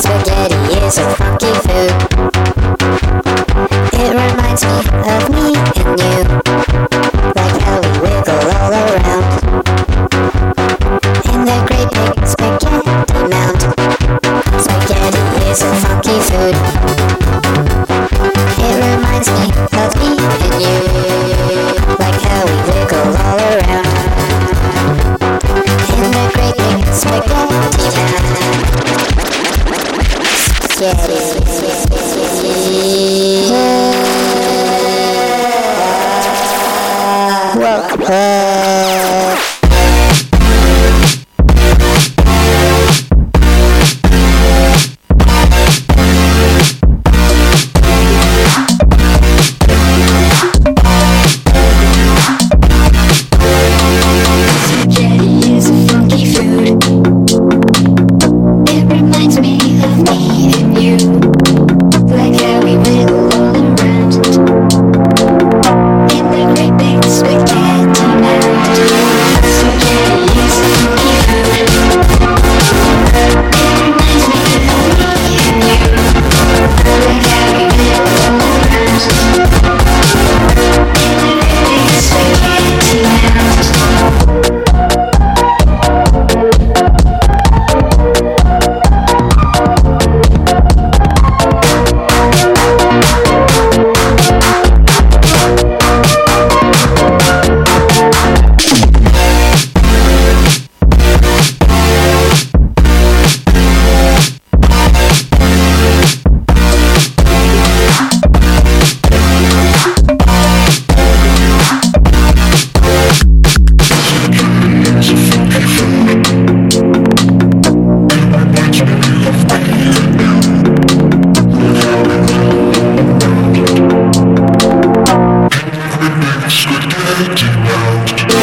spaghetti is a funky food. It reminds me of me and you, like how we wiggle all around in the great big spaghetti mound. Spaghetti is a funky food. Daddy. Welcome. dirty world.